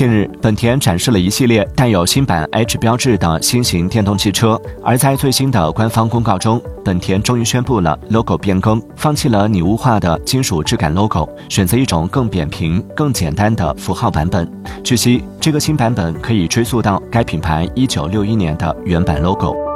近日，本田展示了一系列带有新版 H 标志的新型电动汽车。而在最新的官方公告中，本田终于宣布了 LOGO 变更，放弃了拟物化的金属质感 LOGO 选择一种更扁平、更简单的符号版本。据悉，这个新版本可以追溯到该品牌1961年的原版 LOGO。